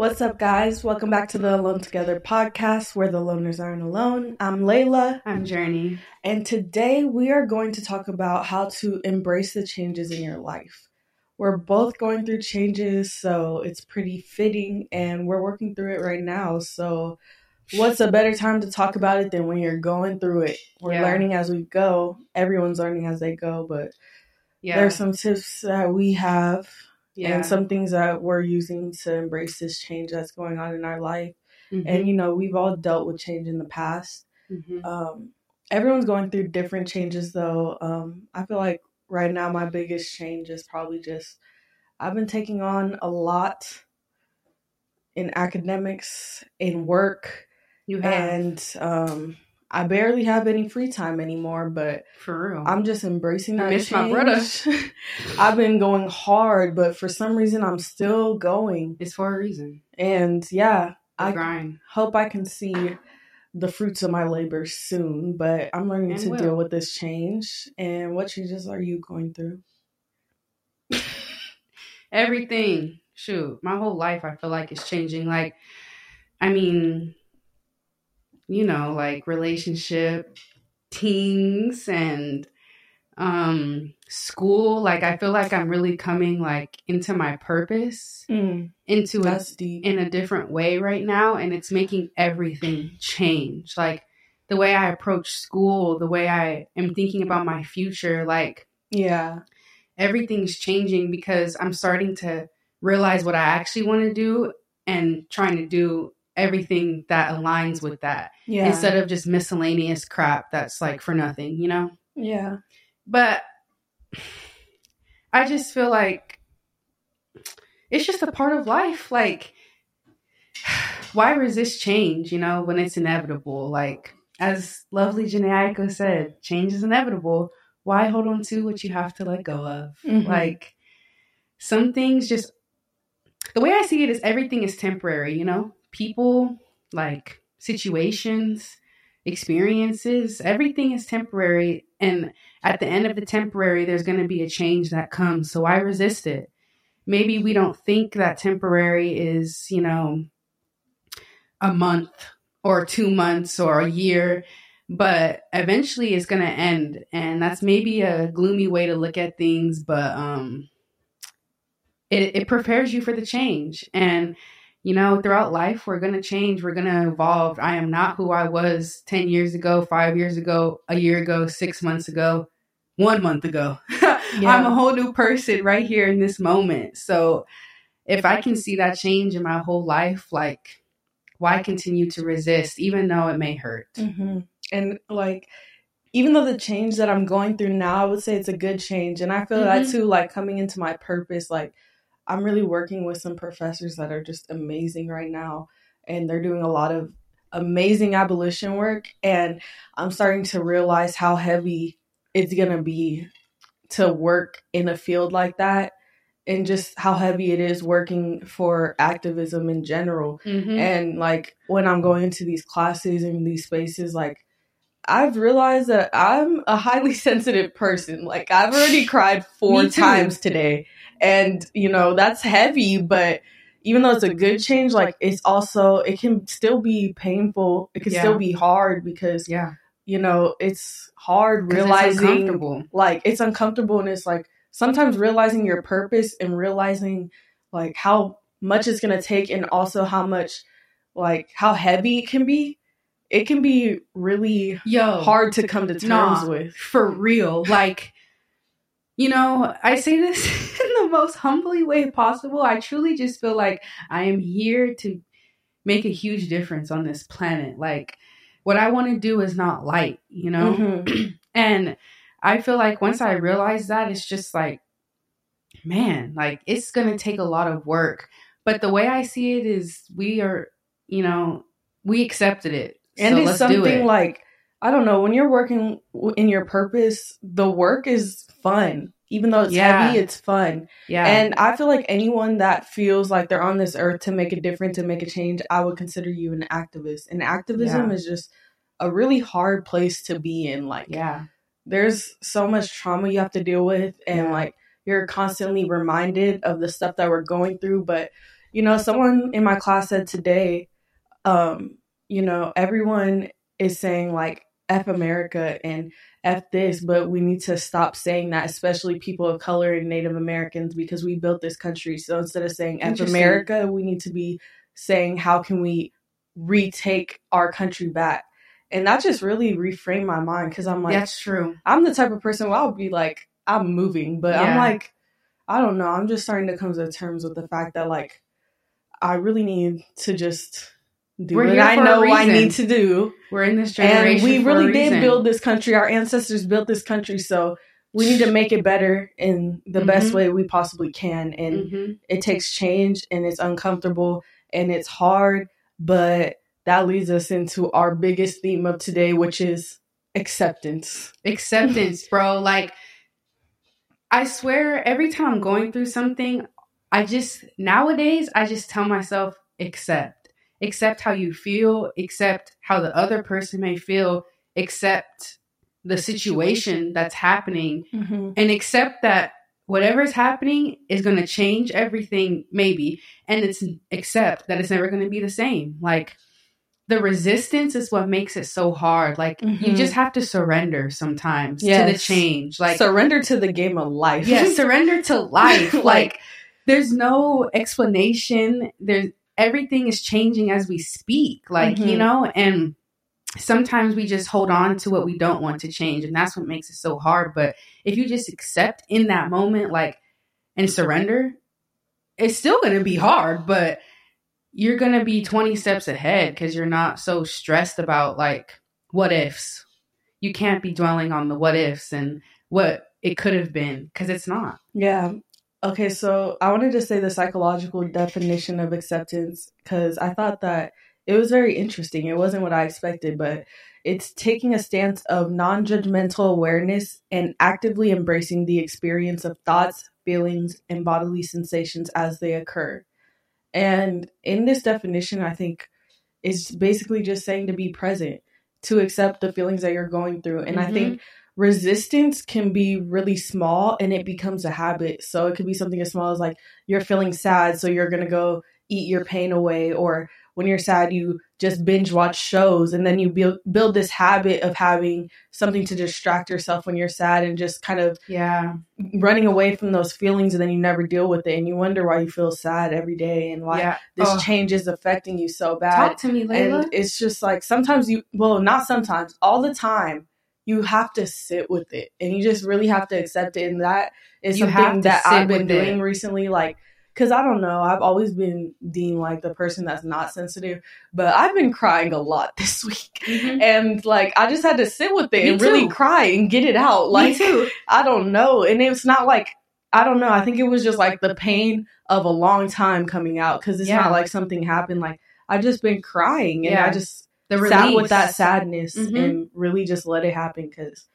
What's up, guys? Welcome back to the Alone Together podcast where the loners aren't alone. I'm Layla. I'm Journey. And today we are going to talk about how to embrace the changes in your life. We're both going through changes, so it's pretty fitting, and we're working through it right now. So, what's a better time to talk about it than when you're going through it? We're Yeah. learning as we go. Everyone's learning as they go, but Yeah. there's some tips that we have yeah. and some things that we're using to embrace this change that's going on in our life. Mhm. And you know, we've all dealt with change in the past. Mhm. Um, everyone's going through different changes, though. Um, I feel like right now my biggest change is probably just I've been taking on a lot in academics, in work, you have and um, I barely have any free time anymore. But for real. I'm just embracing I that miss my brother. I've been going hard, but for some reason I'm still going. it's for a reason. And yeah, The I grind. hope I can see the fruits of my labor soon, but I'm learning And to will. deal with this change. And what changes are you going through? Everything. Shoot, my whole life I feel like it's changing. Like, I mean, you know, like relationship, teens, and um school. Like, I feel like I'm really coming like into my purpose, into a deep. in a different way right now and it's making everything change like the way i approach school the way i am thinking about my future like yeah. everything's changing because i'm starting to realize what i actually want to do and trying to do everything that aligns with that Yeah. instead of just miscellaneous crap that's like for nothing you know yeah. but I just feel like it's just a part of life. Like, why resist change, you know, when it's inevitable? Like, as lovely Jhené Aiko said, change is inevitable. Why hold on to what you have to let go of? Mhm. Like, some things just, the way I see it is everything is temporary, you know? People, like, situations, experiences, everything is temporary. And at the end of the temporary, there's going to be a change that comes. So I resist it. Maybe we don't think that temporary is, you know, a month or two months or a year, but eventually it's going to end. And that's maybe a gloomy way to look at things, but um, it, it prepares you for the change. And you know, throughout life, we're going to change. We're going to evolve. I am not who I was 10 years ago, five years ago, a year ago, six months ago, one month ago. I'm a whole new person right here in this moment. So if I can see that change in my whole life, like, why continue to resist, even though it may hurt? hmm And like, even though the change that I'm going through now, I would say it's a good change. And I feel that Mhm. too, like coming into my purpose, like I'm really working with some professors that are just amazing right now. And they're doing a lot of amazing abolition work. And I'm starting to realize how heavy it's going to be to work in a field like that. And just how heavy it is working for activism in general Mm-hmm. and like when i'm going into these classes and these spaces like i've realized that i'm a highly sensitive person like i've already cried four times today and you know that's heavy but even though it's a good change like it's also it can still be painful it can Yeah. still be hard because yeah. you know it's hard realizing uncomfortable. like it's uncomfortable and it's like sometimes realizing your purpose and realizing like how much it's going to take and also how much like how heavy it can be it can be really Yo, hard to come to terms Nah. with for real. Like, you know, I say this in the most humbly way possible. I truly just feel like I am here to make a huge difference on this planet. Like, what I want to do is not light, you know? Mhm. And I feel like once I realize that, it's just like, man, like it's going to take a lot of work. But the way I see it is we are, you know, we accepted it. and so it's let's do something it. like i don't know when you're working in your purpose the work is fun even though it's Yeah. heavy it's fun yeah. And I feel like anyone that feels like they're on this earth to make a difference and make a change, I would consider you an activist. And activism Yeah. is just a really hard place to be in. Like, yeah. there's so much trauma you have to deal with, and Yeah. like you're constantly reminded of the stuff that we're going through. But you know, someone in my class said today, um, you know, everyone is saying like F America and F this, but we need to stop saying that, especially people of color and Native Americans, because we built this country. So instead of saying F America, we need to be saying, how can we retake our country back? And that just really reframed my mind because I'm like, that's true. I'm the type of person where I'll be like, I'm moving, but yeah. I'm like, I don't know. I'm just starting to come to terms with the fact that like, I really need to just do We're what I know I need to do. We're in this generation. And we really did build this country. Our ancestors built this country. So we need to make it better in the mm-hmm. best way we possibly can. And mm-hmm. it takes change and it's uncomfortable and it's hard. But that leads us into our biggest theme of today, which is acceptance. Acceptance, bro. Like, I swear, every time I'm going through something, I just, nowadays, I just tell myself, accept accept how you feel, accept how the other person may feel, accept the situation that's happening, mm-hmm. and accept that whatever is happening is going to change everything, maybe, and it's accept that it's never going to be the same. Like, the resistance is what makes it so hard. Like mm-hmm. you just have to surrender sometimes yes. to the change. Like surrender to the game of life. Yeah, surrender to life. like, like there's no explanation. There's everything is changing as we speak, like, mm-hmm. you know, and sometimes we just hold on to what we don't want to change. And that's what makes it so hard. But if you just accept in that moment, like, and surrender, it's still going to be hard, but you're going to be 20 steps ahead because you're not so stressed about like what ifs. You can't be dwelling on the what ifs and what it could have been because it's not. Yeah. Okay, so I wanted to say the psychological definition of acceptance because I thought that it was very interesting. It wasn't what I expected, but it's taking a stance of non judgmental awareness and actively embracing the experience of thoughts, feelings, and bodily sensations as they occur. And in this definition, I think it's basically just saying to be present, to accept the feelings that you're going through. And mm-hmm. I think resistance can be really small and it becomes a habit. So it could be something as small as like you're feeling sad, so you're going to go eat your pain away. Or when you're sad, you just binge watch shows and then you build, build this habit of having something to distract yourself when you're sad and just kind of yeah running away from those feelings and then you never deal with it and you wonder why you feel sad every day and why yeah. this oh. change is affecting you so bad. Talk to me, Layla. And it's just like sometimes you well, not sometimes, all the time you have to sit with it and you just really have to accept it. And that is you something that I've been doing it. recently. Like, because I don't know, I've always been deemed like the person that's not sensitive, but I've been crying a lot this week. Mm-hmm. And like, I just had to sit with it Me and too. really cry and get it out. Like, I don't know. And it's not like, I don't know. I think it was just like the pain of a long time coming out because it's yeah. not like something happened. Like, I've just been crying and yeah. I just, the release. sat with that sadness mm-hmm. and really just let it happen because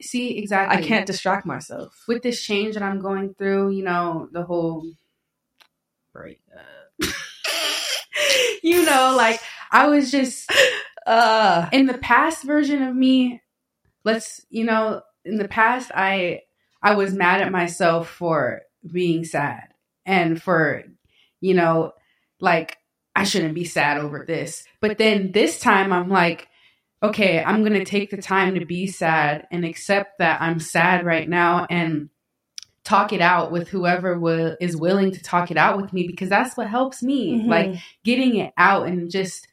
see exactly i can't distract myself with this change that i'm going through you know the whole breakup you know like i was just uh in the past version of me let's you know in the past i i was mad at myself for being sad and for you know like I shouldn't be sad over this. But then this time I'm like, okay, I'm going to take the time to be sad and accept that I'm sad right now and talk it out with whoever will, is willing to talk it out with me because that's what helps me. Mm-hmm. Like getting it out and just,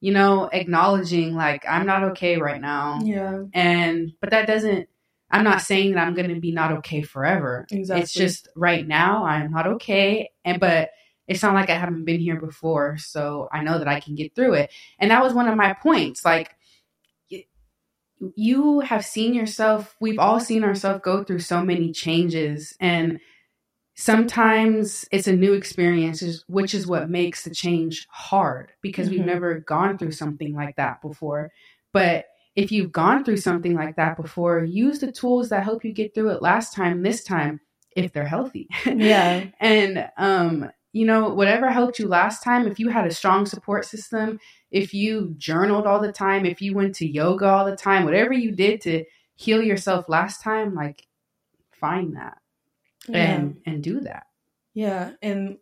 you know, acknowledging like I'm not okay right now. Yeah. And, but that doesn't, I'm not saying that I'm going to be not okay forever. Exactly. It's just right now I'm not okay. And, but, it's not like I haven't been here before, so I know that I can get through it. And that was one of my points. Like, you have seen yourself, we've all seen ourselves go through so many changes. And sometimes it's a new experience, which is what makes the change hard because mm-hmm. we've never gone through something like that before. But if you've gone through something like that before, use the tools that help you get through it last time, this time, if they're healthy. Yeah. and um you know, whatever helped you last time, if you had a strong support system, if you journaled all the time, if you went to yoga all the time, whatever you did to heal yourself last time, like find that yeah. and and do that. Yeah, and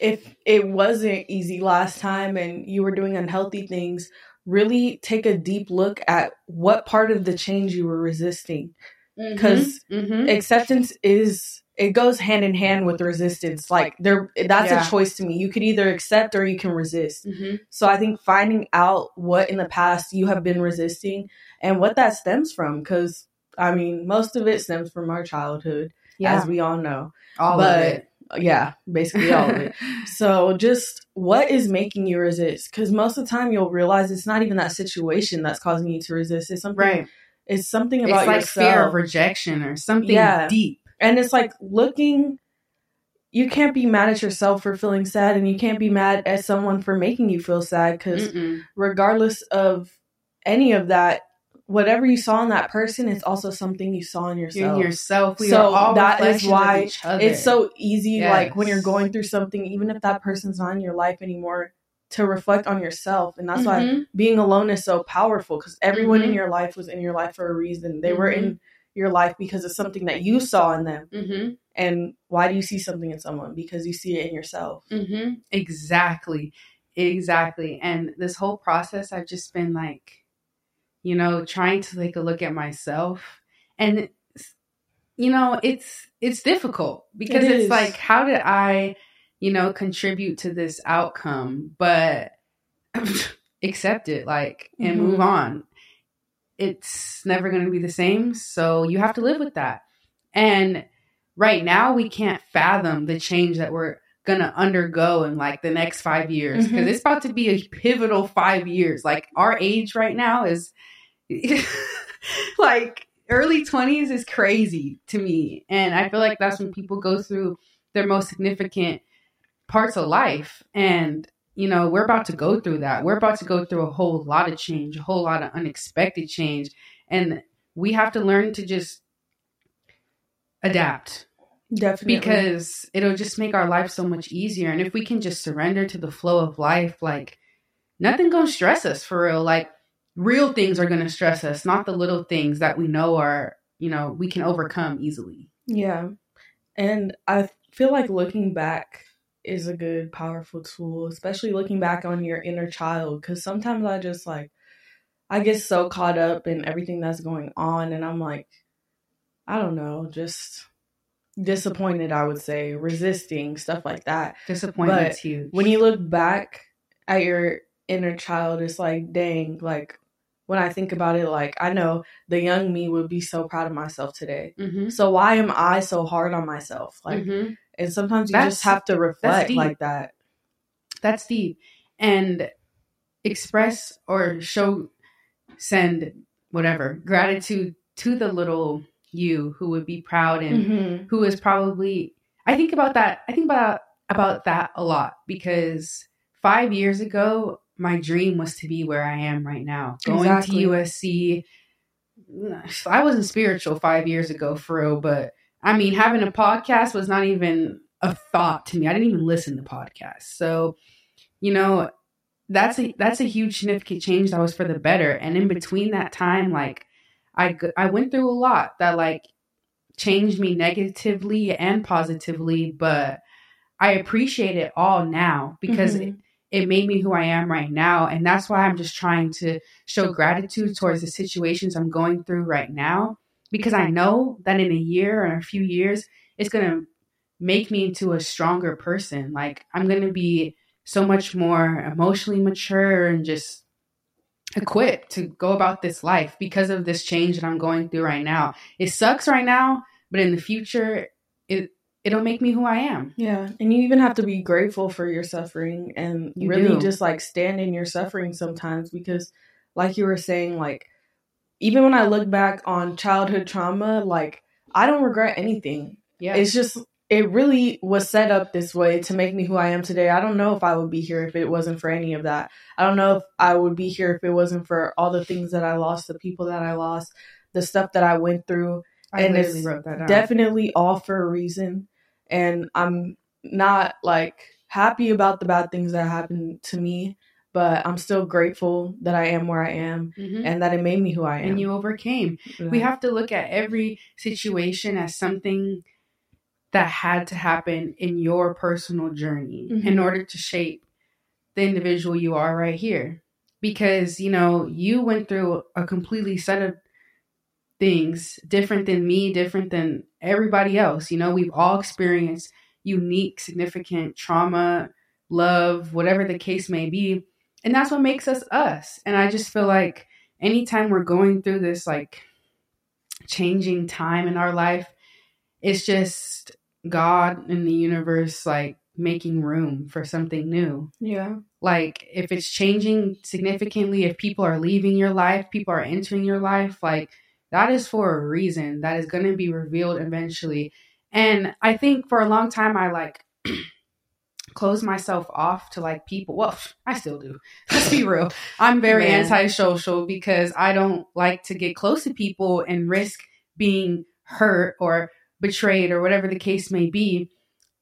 if it wasn't easy last time and you were doing unhealthy things, really take a deep look at what part of the change you were resisting. Because Mhm. acceptance is it goes hand in hand with resistance. Like there that's Yeah. a choice to me. You could either accept or you can resist. Mhm. So I think finding out what in the past you have been resisting and what that stems from cuz I mean, most of it stems from our childhood yeah, as we all know. all but- of it. Yeah, basically all of it. So just what is making you resist? Because most of the time you'll realize it's not even that situation that's causing you to resist. It's something. right. It's something It's about like yourself, fear of rejection or something Yeah. deep. And it's like looking. You can't be mad at yourself for feeling sad, and you can't be mad at someone for making you feel sad. Because regardless of any of that, whatever you saw in that person is also something you saw in yourself. yourself. We So are all that is why it's so easy like when you're going through something even if that person's not in your life anymore to reflect on yourself and that's why Mhm. being alone is so powerful because everyone in Mhm. your life was in your life for a reason they were Mm-hmm. in your life because of something that you saw in them Mhm. and why do you see something in someone because you see it in yourself Mm-hmm. Exactly. Exactly. And this whole process, I've just been like, you know, trying to take a look at myself. And, you know, it's, it's difficult because It it's like, how did I, you know, contribute to this outcome, but accept it, like, and Mhm. move on? It's never going to be the same. So you have to live with that. And right now, we can't fathom the change that we're gonna undergo in like the next five years because Mhm. it's about to be a pivotal five years. Like our age right now is like early twenties is crazy to me, and I feel like that's when people go through their most significant parts of life. And you know, we're about to go through that. We're about to go through a whole lot of change, a whole lot of unexpected change, and we have to learn to just adapt. Definitely. Because it'll just make our life so much easier. And if we can just surrender to the flow of life like nothing gonna stress us for real. Like real things are gonna stress us not the little things that we know are you know we can overcome easily. Yeah. And i feel like looking back is a good powerful tool especially looking back on your inner child because sometimes i just like i get so caught up in everything that's going on and i'm like i don't know just disappointed i would say resisting stuff like that disappointment's huge when you look back at your inner child it's like dang like when i think about it like i know the young me would be so proud of myself today mm-hmm. so why am i so hard on myself like mm-hmm. And sometimes you That's- just have to reflect like that. That's deep. And express or show send whatever gratitude to the little you who would be proud and Mhm. who is probably I think about that I think about about that a lot because 5 years ago my dream was to be where I am right now. Going Exactly. to USC I wasn't spiritual 5 years ago for real but I mean having a podcast was not even a thought to me I didn't even listen to podcasts so you know that's a that's a huge significant change that was for the better and in between that time like I I went through a lot that like changed me negatively and positively, but I appreciate it all now because it, Mhm. it made me who I am right now. And that's why I'm just trying to show gratitude towards the situations I'm going through right now because I know that in a year or a few years, it's going to make me into a stronger person. Like, I'm going to be so much more emotionally mature and just equipped to go about this life because of this change that I'm going through right now. It sucks right now, but in the future, it it'll make me who I am. yeah and you even have to be grateful for your suffering and You really do. just like stand in your suffering sometimes because like you were saying like even when i look back on childhood trauma like i don't regret anything Yeah. it's just it really was set up this way to make me who I am today. I don't know if I would be here if it wasn't for any of that. I don't know if I would be here if it wasn't for all the things that I lost, the people that I lost, the stuff that I went through. I and literally it's wrote that down. Definitely all for a reason. And I'm not like happy about the bad things that happened to me, but I'm still grateful that I am where I am Mhm. and that it made me who I am. and you overcame. We have to look at every situation as something that had to happen in your personal journey Mhm. in order to shape the individual you are right here. Because, you know, you went through a completely set of things different than me, different than everybody else. You know, we've all experienced unique, significant trauma, love, whatever the case may be. And that's what makes us us. And I just feel like anytime we're going through this like changing time in our life, it's just God and the universe like making room for something new. Yeah. Like if it's changing significantly, if people are leaving your life, people are entering your life, like that is for a reason. That is going to be revealed eventually. And I think for a long time I like closed myself off to like people. Well, I still do. Let's be real. I'm very Man. antisocial because I don't like to get close to people and risk being hurt or betrayed or whatever the case may be.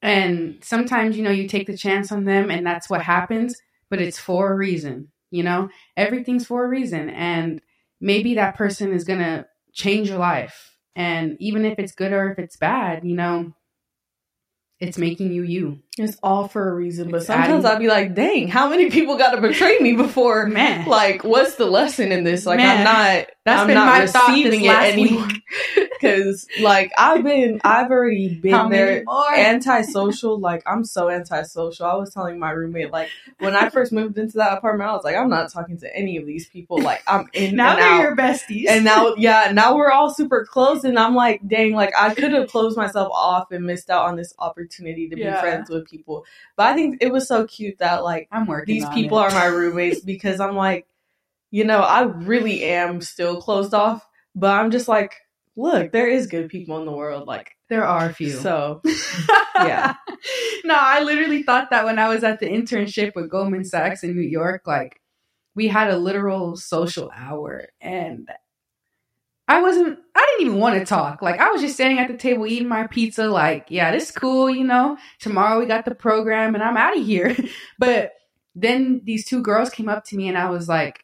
And sometimes, you know, you take the chance on them and that's what happens, but it's for a reason, you know? Everything's for a reason. And maybe that person is going to change your life. And even if it's good or if it's bad, you know, it's making you you. It's all for a reason. But It's sometimes I'd be like, dang, how many people got to betray me before? Man. Like, what's the lesson in this? Like, Man, I'm not, that's I'm been not my thought receiving this it last anymore. Because, like, I've been, I've already been How there. more? Antisocial, like, I'm so antisocial. I was telling my roommate, like, when I first moved into that apartment, I was like, I'm not talking to any of these people. Like, I'm in now they're out. your besties. and now yeah now we're all super close and i'm like dang like i could have closed myself off and missed out on this opportunity to Yeah. be friends with people but i think it was so cute that like I'm working. these people it. are my roommates because i'm like you know i really am still closed off but i'm just like look there is good people in the world like There are a few. so yeah. no, I literally thought that when I was at the internship with Goldman Sachs in New York, like we had a literal social hour and I wasn't I didn't even want to talk. Like I was just standing at the table eating my pizza like, yeah, this is cool, you know. Tomorrow we got the program and I'm out of here. but then these two girls came up to me and I was like,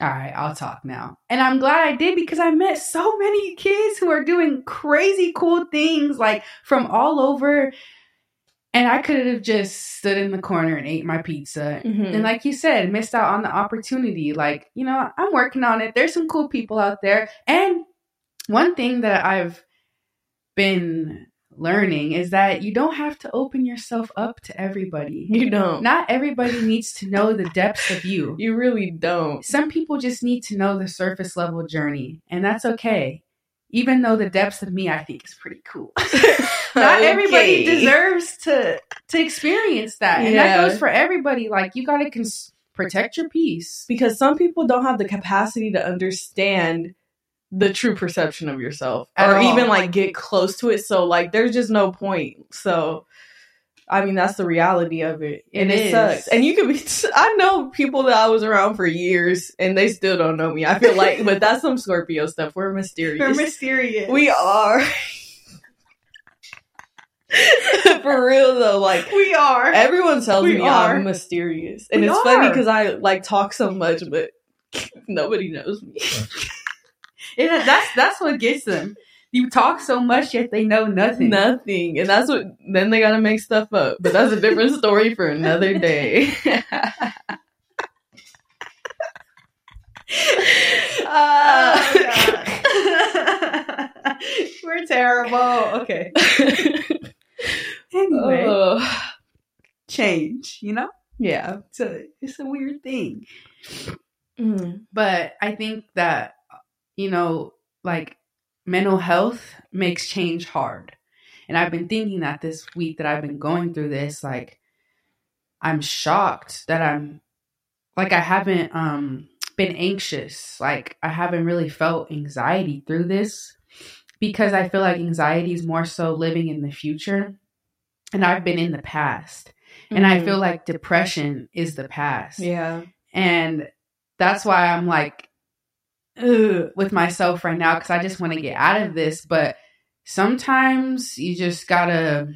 all right, I'll talk now. And I'm glad I did because I met so many kids who are doing crazy cool things like from all over. And I could have just stood in the corner and ate my pizza. mhm. And like you said, missed out on the opportunity. Like, you know, I'm working on it. There's some cool people out there. And one thing that I've been learning is that you don't have to open yourself up to everybody. you don't Not everybody needs to know the depths of you. you really don't Some people just need to know the surface level journey, and that's okay. Even though the depths of me, I think, is pretty cool. Not everybody deserves to to experience that, and Yeah. that goes for everybody. Like you got to cons- protect your peace. because some people don't have the capacity to understand the true perception of yourself At or all. even like get close to it so like there's just no point so i mean that's the reality of it and It it, is. sucks and you could be i know people that i was around for years and they still don't know me i feel like but that's some scorpio stuff we're mysterious mysterious. we are for real though like we are. Everyone tells We me are. I'm mysterious, and We it's funny because I like talk so much, but nobody knows me. It, that's that's what gets them. You talk so much yet they know nothing. Nothing, and that's what. Then they gotta make stuff up, but that's a different story for another day. Oh. We're terrible. Okay. Anyway, Oh, change. You know, yeah. it's a it's a weird thing. Mm. But I think that you know, like mental health makes change hard. And I've been thinking that this week that I've been going through this, like I'm shocked that I'm like I haven't um been anxious. Like I haven't really felt anxiety through this because I feel like anxiety is more so living in the future and I've been in the past. And I Mhm. feel like depression is the past. yeah. And that's why I'm like with myself right now because I just want to get out of this. But sometimes you just gotta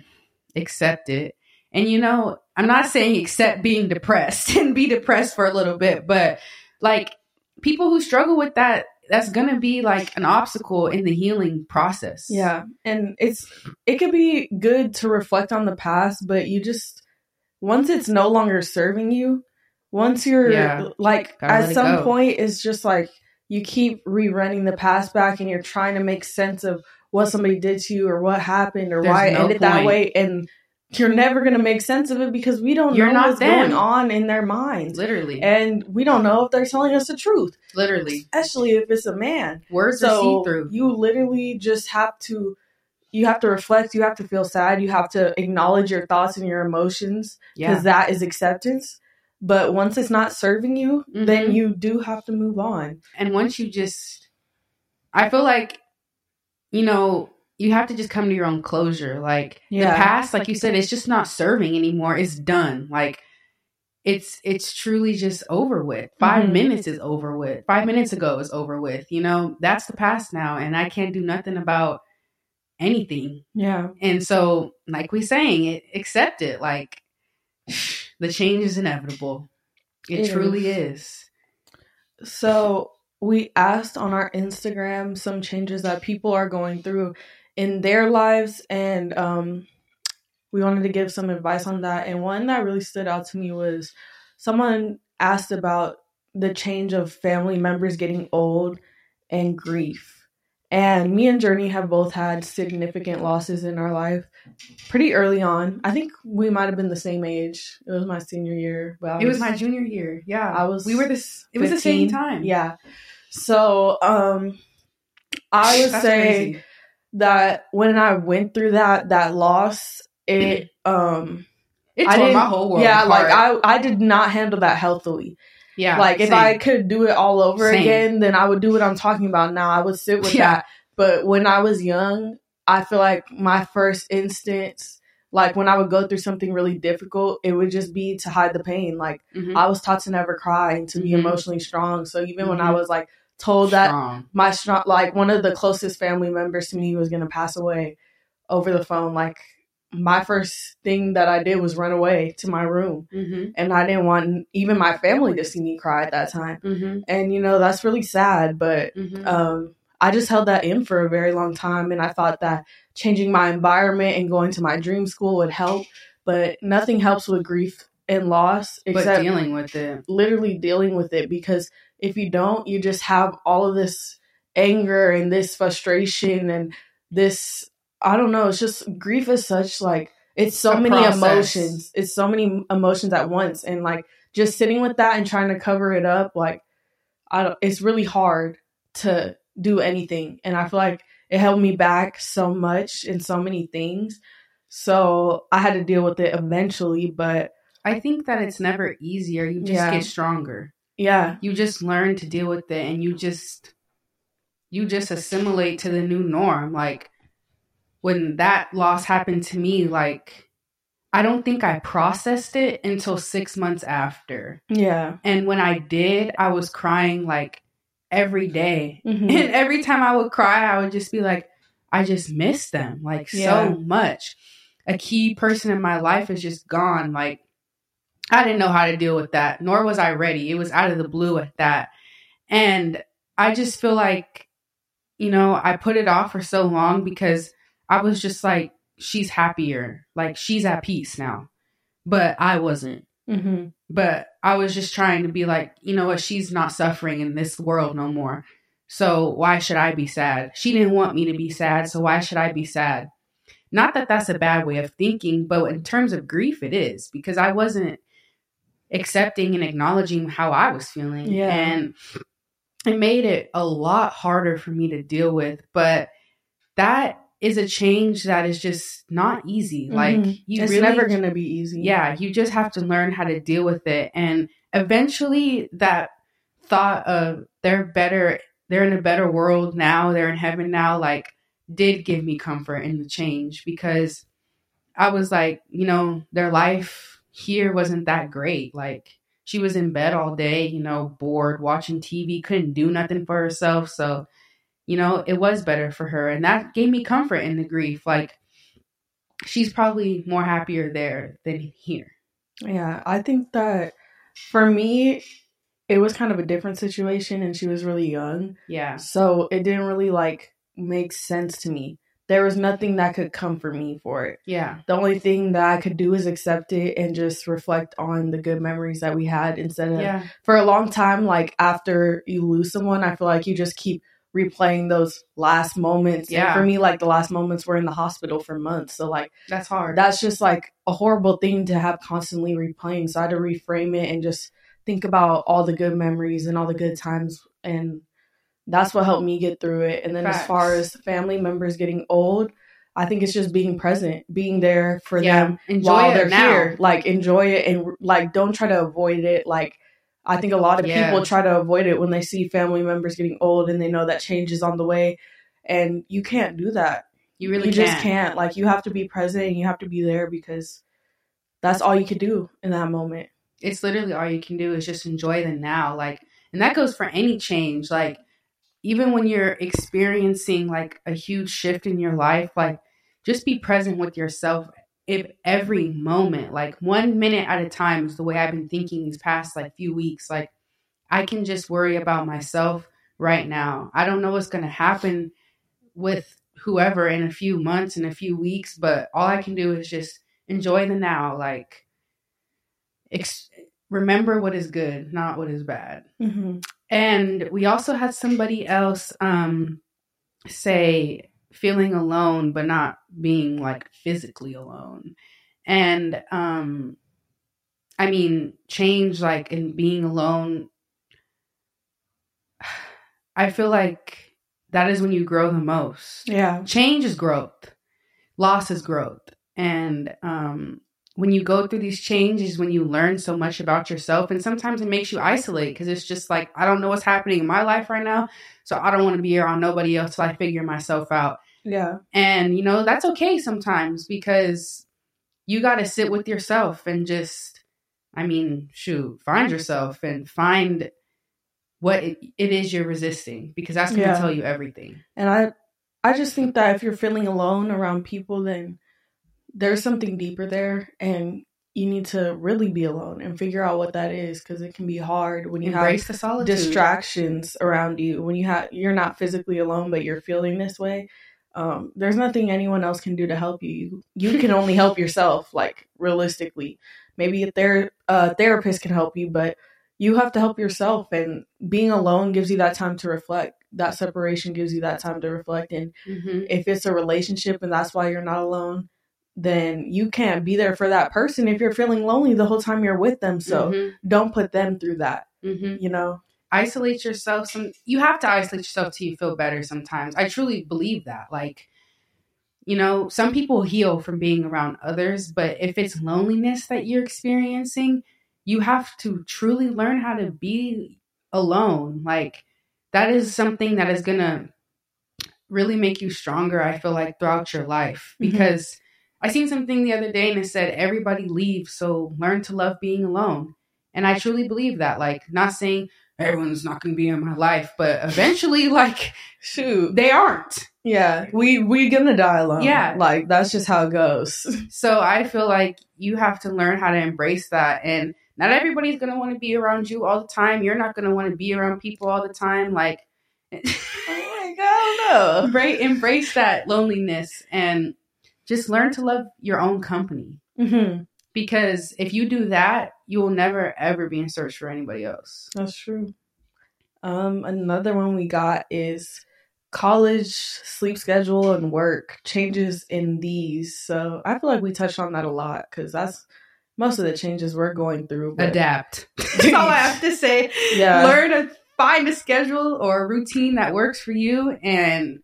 accept it. And you know, I'm not saying accept being depressed and be depressed for a little bit, but like people who struggle with that, that's gonna be like an obstacle in the healing process. Yeah. And it's it could be good to reflect on the past, but you just once it's no longer serving you, once you're Yeah. like Gotta at some point it's just like you keep rerunning the past back and you're trying to make sense of what somebody did to you or what happened or There's why it no ended that way and you're never going to make sense of it because we don't You're know what's them. going on in their minds Literally. and we don't know if they're telling us the truth Literally. especially if it's a man Words are see-through you literally just have to you have to reflect you have to feel sad you have to acknowledge your thoughts and your emotions because Yeah. that is acceptance but once it's not serving you then Mhm. you do have to move on. And once you just i feel like you know you have to just come to your own closure. Like Yeah. the past like you said it's just not serving anymore. It's done. Like it's it's truly just over with. 5 Mhm. minutes is over with. Five minutes ago is over with. You know that's the past now and i can't do nothing about anything. Yeah. And so like we saying it accept it. Like the change is inevitable. It, It truly is. so we asked on our instagram some changes that people are going through in their lives and um we wanted to give some advice on that and one that really stood out to me was someone asked about the change of family members getting old and grief and me and journey have both had significant losses in our life pretty early on i think we might have been the same age it was my senior year but I It was my junior year. Yeah, I was We were this. It was the same time. Yeah. So, um, I would That's say crazy. that when I went through that that loss, it um, it tore my whole world. yeah, apart. like I I did not handle that healthily. Yeah, like if. I could do it all over Same. again, then I would do what I'm talking about now. I would sit with Yeah. that. But when I was young, I feel like my first instance, like when I would go through something really difficult, it would just be to hide the pain. Like Mhm. I was taught to never cry and to be Mhm. emotionally strong. So even when I Mhm. was like told that my strong, like one of the closest family members to me was gonna pass away over the phone, like my first thing that I did was run away to my room, Mhm. and I didn't want even my family to see me cry at that time. Mhm. And you know that's really sad, but Mhm. um, I just held that in for a very long time, and I thought that changing my environment and going to my dream school would help. But nothing helps with grief and loss but except dealing with it. literally dealing with it because if you don't, you just have all of this anger and this frustration and this I don't know, it's just grief is such like it's so many process. emotions. It's so many emotions at once and like just sitting with that and trying to cover it up like I don't it's really hard to do anything and I feel like it held me back so much in so many things. So I had to deal with it eventually, but I think that it's never easier. You just Yeah. get stronger. yeah, You just learn to deal with it, and you just you just assimilate to the new norm. Like when that loss happened to me, like I don't think I processed it until six months after. yeah. And when I did, I was crying like every day. Mhm. And every time I would cry, I would just be like, I just miss them like Yeah. so much. A key person in my life is just gone. Like, I didn't know how to deal with that, nor was I ready. It was out of the blue at that. And I just feel like, you know, I put it off for so long because I was just like, she's happier. Like, she's at peace now. But I wasn't Mhm. but I was just trying to be like, you know what, she's not suffering in this world no more. So why should I be sad? She didn't want me to be sad, so why should I be sad? Not that that's a bad way of thinking, but in terms of grief, it is because I wasn't accepting and acknowledging how I was feeling. Yeah. And it made it a lot harder for me to deal with. But that is a change that is just not easy. Like, Mhm. you it's really never gonna be easy. yeah, you just have to learn how to deal with it. And eventually that thought of they're better, they're in a better world now, they're in heaven now, like did give me comfort in the change because I was like, you know, their life here wasn't that great. Like she was in bed all day, you know, bored, watching TV, couldn't do nothing for herself. So, you know, it was better for her. And that gave me comfort in the grief. Like she's probably more happier there than here. Yeah, I think that for me, it was kind of a different situation and she was really young. Yeah. So it didn't really like make sense to me. There was nothing that could comfort me for it. Yeah. The only thing that I could do is accept it and just reflect on the good memories that we had instead of Yeah. for a long time, like after you lose someone, I feel like you just keep replaying those last moments. And for me, like the last moments were in the hospital for months. So like That's hard. that's just like a horrible thing to have constantly replaying. So I had to reframe it and just think about all the good memories and all the good times and that's what helped me get through it. And then as far as family members getting old, I think it's just being present, being there for yeah. them Enjoy while they're now. here. Like enjoy it and like don't try to avoid it. Like I think a lot of Yeah. people try to avoid it when they see family members getting old and they know that change is on the way. And you can't do that. You really you can. just can't. Like you have to be present and you have to be there because that's all you can do in that moment. it's literally all you can do is just enjoy the now like and that goes for any change like even when you're experiencing like a huge shift in your life like just be present with yourself if every moment like one minute at a time is the way i've been thinking these past like few weeks like i can just worry about myself right now i don't know what's going to happen with whoever in a few months in a few weeks but all i can do is just enjoy the now like ex- remember what is good, not what is bad. Mm-hmm. And we also had somebody else um, say feeling alone, but not being like physically alone. And um, I mean, change like in being alone. I feel like that is when you grow the most Yeah. change is growth loss is growth and um when you go through these changes when you learn so much about yourself and sometimes it makes you isolate because it's just like i don't know what's happening in my life right now so i don't want to be around nobody else till i figure myself out Yeah. and you know that's okay sometimes because you got to sit with yourself and just i mean shoot find yourself and find what it, it is you're resisting because that's going to Yeah. tell you everything And I I just think that if you're feeling alone around people then there's something deeper there and you need to really be alone and figure out what that is because it can be hard when you embrace have distractions around you. When you have you're not physically alone but you're feeling this way um, there's nothing anyone else can do to help you. You, you can only help yourself like realistically. Maybe a ther- a therapist can help you but you have to help yourself and being alone gives you that time to reflect. That separation gives you that time to reflect and hmm if it's a relationship and that's why you're not alone then you can't be there for that person if you're feeling lonely the whole time you're with them so Mhm. don't put them through that Mhm. you know isolate yourself. Some you have to isolate yourself till you feel better. Sometimes I truly believe that. Like, you know, some people heal from being around others, but if it's loneliness that you're experiencing, you have to truly learn how to be alone. Like, that is something that is gonna really make you stronger. I feel like throughout your life Mhm. because. I seen something the other day and it said everybody leaves, so learn to love being alone. And I truly believe that. Like, not saying everyone's not going to be in my life, but eventually, like, shoot they aren't. yeah we we gonna die alone Yeah. like that's just how it goes So I feel like you have to learn how to embrace that. And not everybody's going to want to be around you all the time. You're not going to want to be around people all the time. Like, oh my god embrace, embrace that loneliness and just learn to love your own company. no hmm Because if you do that, you will never, ever be in search for anybody else. that's true um another one we got is college sleep schedule and work changes in these so i feel like we touched on that a lot because that's most of the changes we're going through but Adapt. That's all I have to say. yeah learn to find a schedule or a routine that works for you and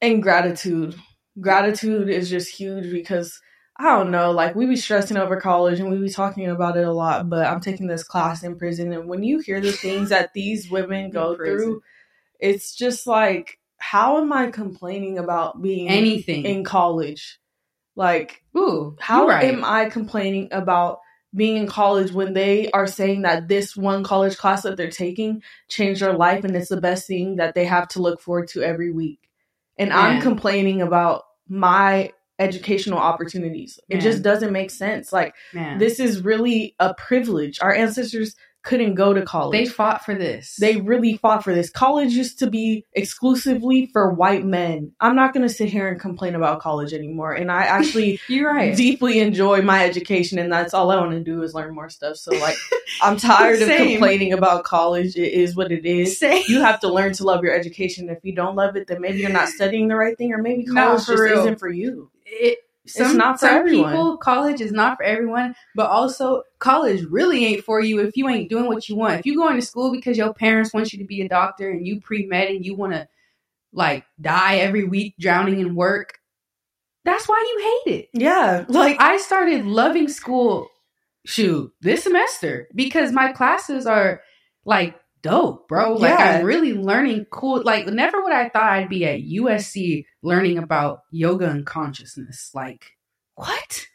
and gratitude. Gratitude is just huge because I don't know, like we be stressing over college and we be talking about it a lot, but I'm taking this class in prison and when you hear the things that these women go through, it's just like how am I complaining about being anything. in college? Like Ooh, how right. am I complaining about being in college when they are saying that this one college class that they're taking changed their life and it's the best thing that they have to look forward to every week? And I'm complaining about my educational opportunities. It just doesn't make sense. Like Man. this is really a privilege. Our ancestors couldn't go to college. They fought for this. They really fought for this. College used to be exclusively for white men. I'm not going to sit here and complain about college anymore. And I actually You're right. deeply enjoy my education, and that's all I want to do is learn more stuff. So, like, I'm tired of complaining about college. It is what it is. Same. You have to learn to love your education. If you don't love it, then maybe you're not studying the right thing, or maybe college just real. isn't for you. it, some, not for some everyone. people college is not for everyone but also college really ain't for you if you ain't doing what you want if you going to school because your parents want you to be a doctor and you pre-med and you want to like die every week drowning in work that's why you hate it Yeah, like i started loving school shoot this semester because my classes are like dope bro like Yeah. i'm really learning cool like never would i thought i'd be at usc learning about yoga and consciousness like what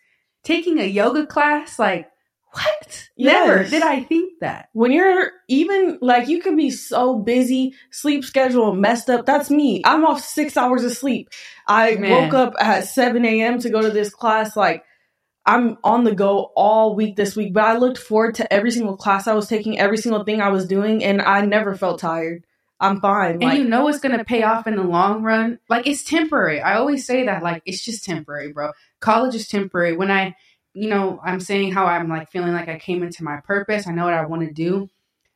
taking a yoga class like what never did i think that when you're even like you can be so busy, sleep schedule messed up. That's me. I'm off six hours of sleep. I Man. woke up at 7 a.m. to go to this class. Like I'm on the go all week this week, but I looked forward to every single class I was taking, every single thing I was doing, and I never felt tired. I'm fine. and Like you know it's gonna pay off in the long run. Like it's temporary. I always say that. Like it's just temporary, bro. College is temporary. When I, you know, I'm saying how I'm like feeling like I came into my purpose. I know what I want to do.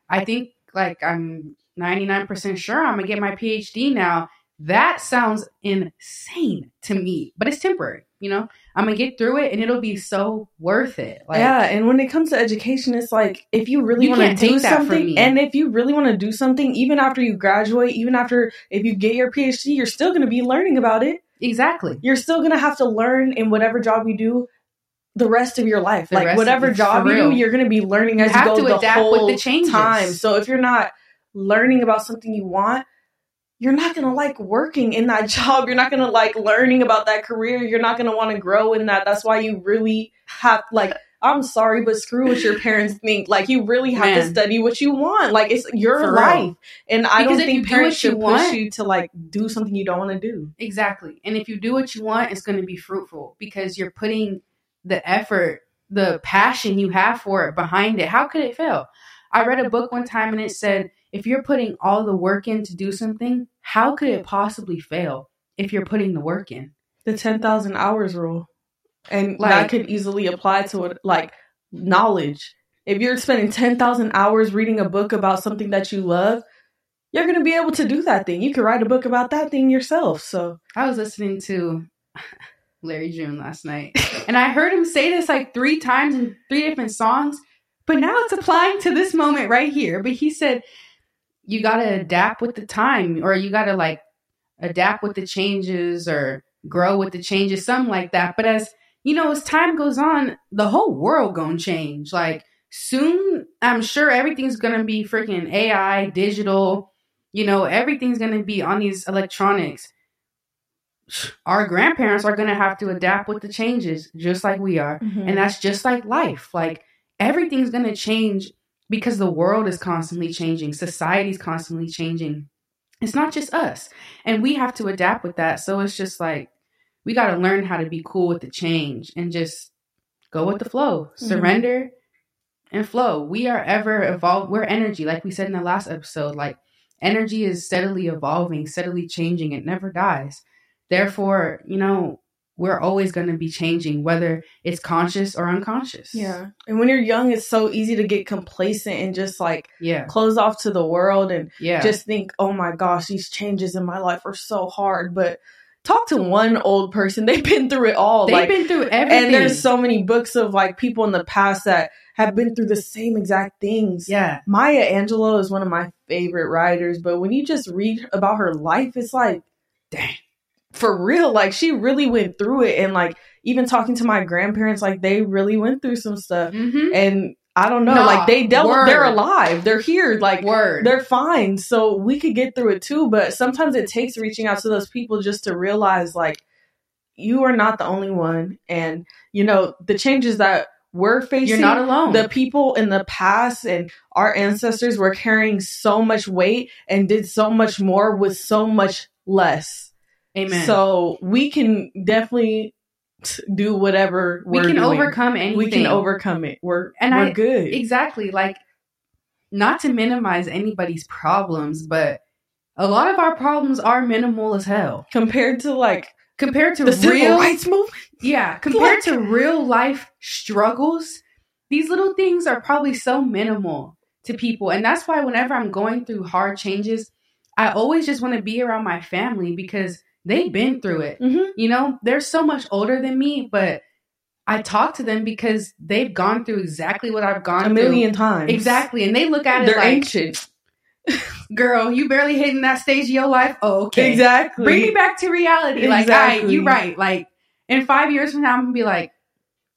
I think like I'm 99% sure I'm gonna get my PhD now. That sounds insane to me, but it's temporary. You know, I'm gonna get through it, and it'll be so worth it. Like, yeah, and when it comes to education, it's like if you really want to do take that from something, and if you really want to do something, even after you graduate, even after if you get your PhD, you're still to be learning about it. exactly. You're still to have to learn in whatever job you do the rest of your life. The like whatever job you do, you're to be learning You as you, have go to the adapt whole with the changes. time. So if you're not learning about something you want, you're not going to like working in that job. You're not going to like learning about that career. You're not going to want to grow in that. That's why you really have like I'm sorry, but screw what your parents think. Like you really have to study what you want. Like it's your For real. life. And I Because don't think parents you should want- push you to like do something you don't want to do. Exactly. And if you do what you want, it's going to be fruitful because you're putting the effort, the passion you have for it behind it. How could it fail? I read a book one time and it said, if you're putting all the work in to do something, how could it possibly fail if you're putting the work in? the 10,000 hours rule. And Like- that could easily apply to it, like knowledge. If you're spending 10,000 hours reading a book about something that you love, you're going to be able to do that thing. You could write a book about that thing yourself. So, I was listening to Larry June last night and I heard him say this like three times in three different songs, but now it's applying to this moment right here. But he said, you got to adapt with the time or you got to like adapt with the changes or grow with the changes, something like that. But as you know, as time goes on, the whole world gonna change. Like soon, I'm sure everything's gonna be freaking AI, digital. You know, everything's gonna be on these electronics. Our grandparents are gonna have to adapt with the changes, just like we are, mm-hmm. and that's just like life. Like everything's gonna change because the world is constantly changing, society's constantly changing. It's not just us, and we have to adapt with that. So it's just like we got to learn how to be cool with the change and just go with the flow, Mhm. surrender and flow. We are ever evolve. We're energy, like we said in the last episode. Like energy is steadily evolving, steadily changing. It never dies. Therefore, you know, we're always going to be changing, whether it's conscious or unconscious. yeah. And when you're young, it's so easy to get complacent and just like yeah, close off to the world and yeah. just think, oh my gosh, these changes in my life are so hard. But talk to one old person, they've been through it all. they've like, been through everything. and there's so many books of like people in the past that have been through the same exact things. yeah, Maya Angelou is one of my favorite writers, but when you just read about her life, it's like, Dang. For real. Like she really went through it, and like even talking to my grandparents, like they really went through some stuff, mm-hmm. and I don't know, Nah, like they dealt. word. They're alive. They're here. Like word. they're fine. So we could get through it too. But sometimes it takes reaching out to those people just to realize like you are not the only one. And you know, the changes that we're facing You're not alone. the people in the past and our ancestors were carrying so much weight and did so much more with so much less. Amen. So we can definitely do whatever we can doing. overcome anything. We can overcome it. We're And we're I- good. exactly like not to minimize anybody's problems, but a lot of our problems are minimal as hell compared to like compared to the civil real rights movement. yeah compared to real life struggles. These little things are probably so minimal to people, and that's why whenever I'm going through hard changes, I always just want to be around my family because they've been through it. Mm-hmm. You know, they're so much older than me, but I talk to them because they've gone through exactly what I've gone through. A million times. Exactly. And they look at it They're like, ancient. girl, you barely hitting that stage of your life. Oh, okay. Exactly. Bring me back to reality. Like, all right, Exactly. you right. Like, in five years from now, I'm going to be like,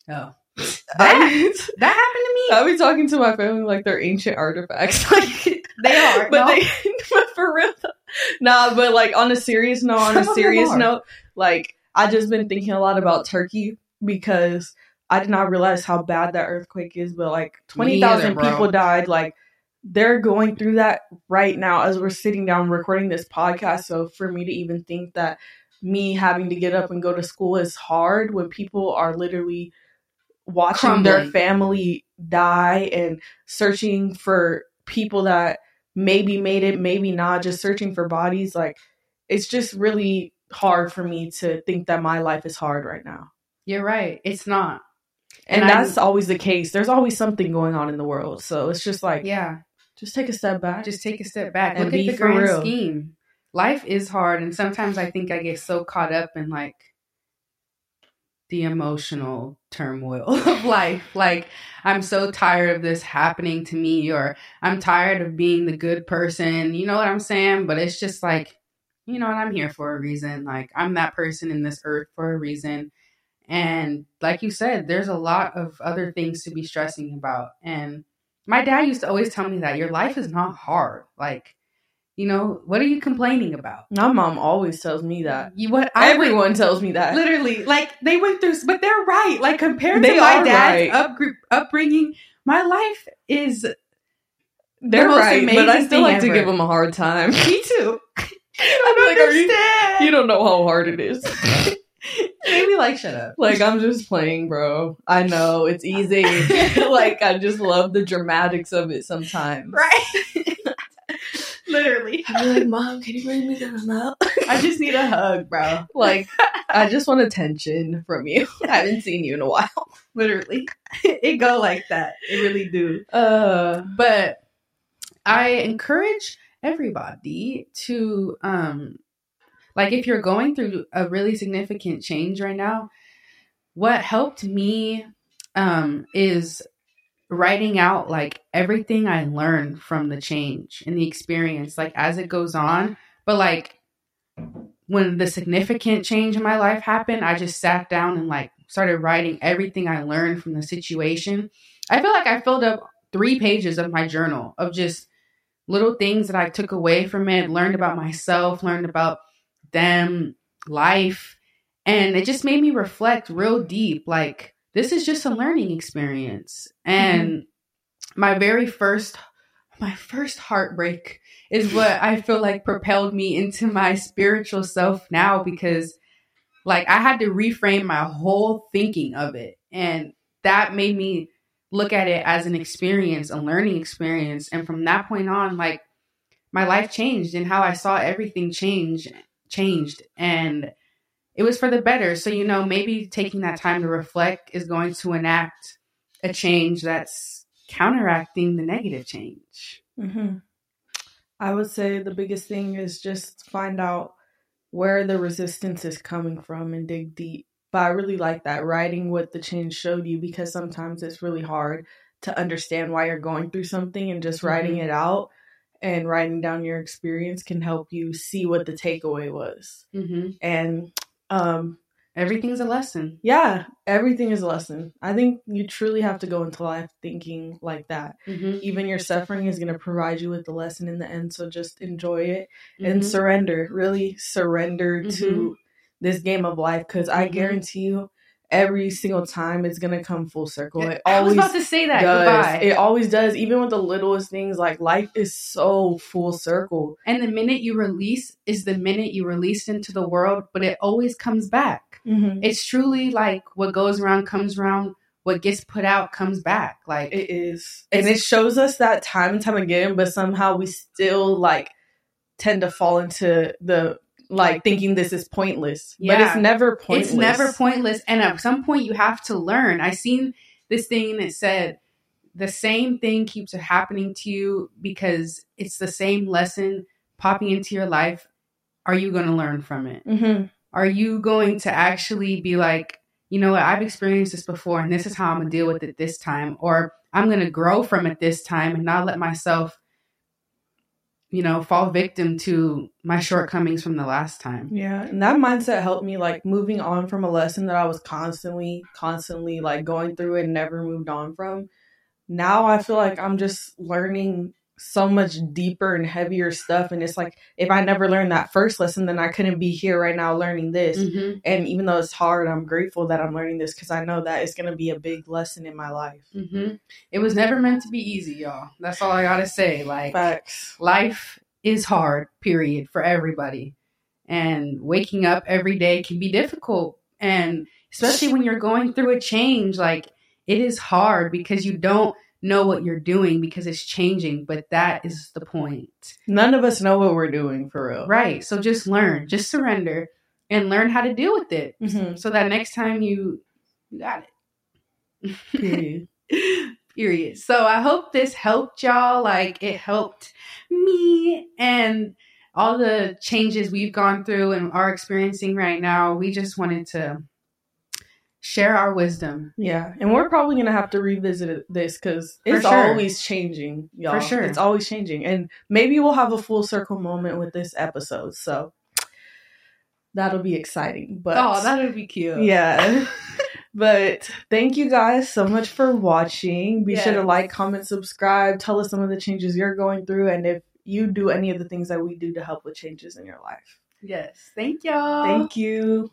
oh, that, that happened to me. I'll be talking to my family like they're ancient artifacts. Like They are. but no? they but for real. Nah, but like on a serious note, on a serious note, like I just been thinking a lot about Turkey because I did not realize how bad that earthquake is, but like twenty thousand people died. Like they're going through that right now as we're sitting down recording this podcast. So for me to even think that me having to get up and go to school is hard when people are literally watching their family die and searching for people that maybe made it, maybe not, just searching for bodies. Like, it's just really hard for me to think that my life is hard right now. You're right. It's not. And, And I- that's always the case. There's always something going on in the world. So it's just like, Yeah. just take a step back. just take a step back And look be at the for grand real. scheme life is hard and sometimes i think i get so caught up in like the emotional turmoil of life. Like i'm so tired of this happening to me or i'm tired of being the good person. You know what i'm saying? But it's just like you know what? I'm here for a reason. Like i'm that person in this earth for a reason. And like you said there's a lot of other things to be stressing about. And my dad used to always tell me that your life is not hard. Like, you know, what are you complaining about? my mom always tells me that. You what? I went- Everyone tells me that. literally like they went through, but they're right. Like compared They to my dad's right. up, upbringing, my life is They're most right, but I still like to give them a hard time. me too. I'm like, are you, you don't know how hard it is. Maybe like shut up. Like I'm just playing, bro. I know it's easy. like I just love the dramatics of it sometimes. Right. Literally. I'm like, mom, can you bring me some up? I just need a hug, bro. like, I just want attention from you. I haven't seen you in a while. Literally. it go like that. It really do. Uh, but I encourage everybody to um like if you're going through a really significant change right now, what helped me um is writing out like everything I learned from the change and the experience like as it goes on, but like when the significant change in my life happened, I just sat down and like started writing everything I learned from the situation. I feel like I filled up three pages of my journal of just little things that I took away from it, learned about myself, learned about them, life. And it just made me reflect real deep. Like, this is just a learning experience. Mm-hmm. And my very first, my first heartbreak is what I feel like propelled me into my spiritual self now because, like, I had to reframe my whole thinking of it. And that made me look at it as an experience, a learning experience. And from that point on, like my life changed and how I saw everything change changed. And it was for the better. So, you know, maybe taking that time to reflect is going to enact a change that's counteracting the negative change. hmm I would say the biggest thing is just find out where the resistance is coming from and dig deep. But I really like that writing what the change showed you because sometimes it's really hard to understand why you're going through something and just writing Mhm. it out and writing down your experience can help you see what the takeaway was. Mm-hmm. And um Everything's a lesson. yeah, everything is a lesson. I think you truly have to go into life thinking like that. Mm-hmm. Even your suffering is going to provide you with the lesson in the end, so just enjoy it Mm-hmm. and surrender. Really surrender to this game of life because I Mhm. guarantee you, every single time it's gonna come full circle. It I was about to say that. does. Goodbye. It always does. Even with the littlest things, like life is so full circle. and the minute you release is the minute you release into the world, but it always comes back. Mm-hmm. It's truly like what goes around comes around. what gets put out comes back. Like it is, and it shows us that time and time again. But somehow we still like tend to fall into the like thinking this is pointless. Yeah. But it's never pointless. It's never pointless. And at some point you have to learn. I seen this thing that said the same thing keeps happening to you because it's the same lesson popping into your life. Are you going to learn from it? Mm-hmm. Are you going to actually be like, you know what, I've experienced this before and this is how I'm going to deal with it this time? Or I'm going to grow from it this time and not let myself you know, fall victim to my shortcomings from the last time. Yeah. And that mindset helped me like moving on from a lesson that I was constantly, constantly like going through and never moved on from. Now I feel like I'm just learning so much deeper and heavier stuff. And it's like, if I never learned that first lesson, then I couldn't be here right now learning this. Mm-hmm. And even though it's hard, I'm grateful that I'm learning this because I know that it's going to be a big lesson in my life. Mm-hmm. It was never meant to be easy, y'all. That's all I got to say. Like, Facts. life is hard, period, for everybody. And waking up every day can be difficult. And especially when you're going through a change, like, it is hard because you don't know what you're doing because it's changing, but that is the point. None of us know what we're doing for real. Right. So just learn, just surrender and learn how to deal with it mm-hmm. so that next time you, you got it. Period. Period. So I hope this helped y'all. Like it helped me and all the changes we've gone through and are experiencing right now. We just wanted to share our wisdom. Yeah, and we're probably gonna have to revisit this because it's sure. always changing, y'all. For sure, it's always changing, and maybe we'll have a full circle moment with this episode. So that'll be exciting. But oh, that'll be cute. Yeah. but thank you guys so much for watching. Be yes. sure to like, comment, subscribe. Tell us some of the changes you're going through, and if you do any of the things that we do to help with changes in your life. Yes. Thank y'all. Thank you.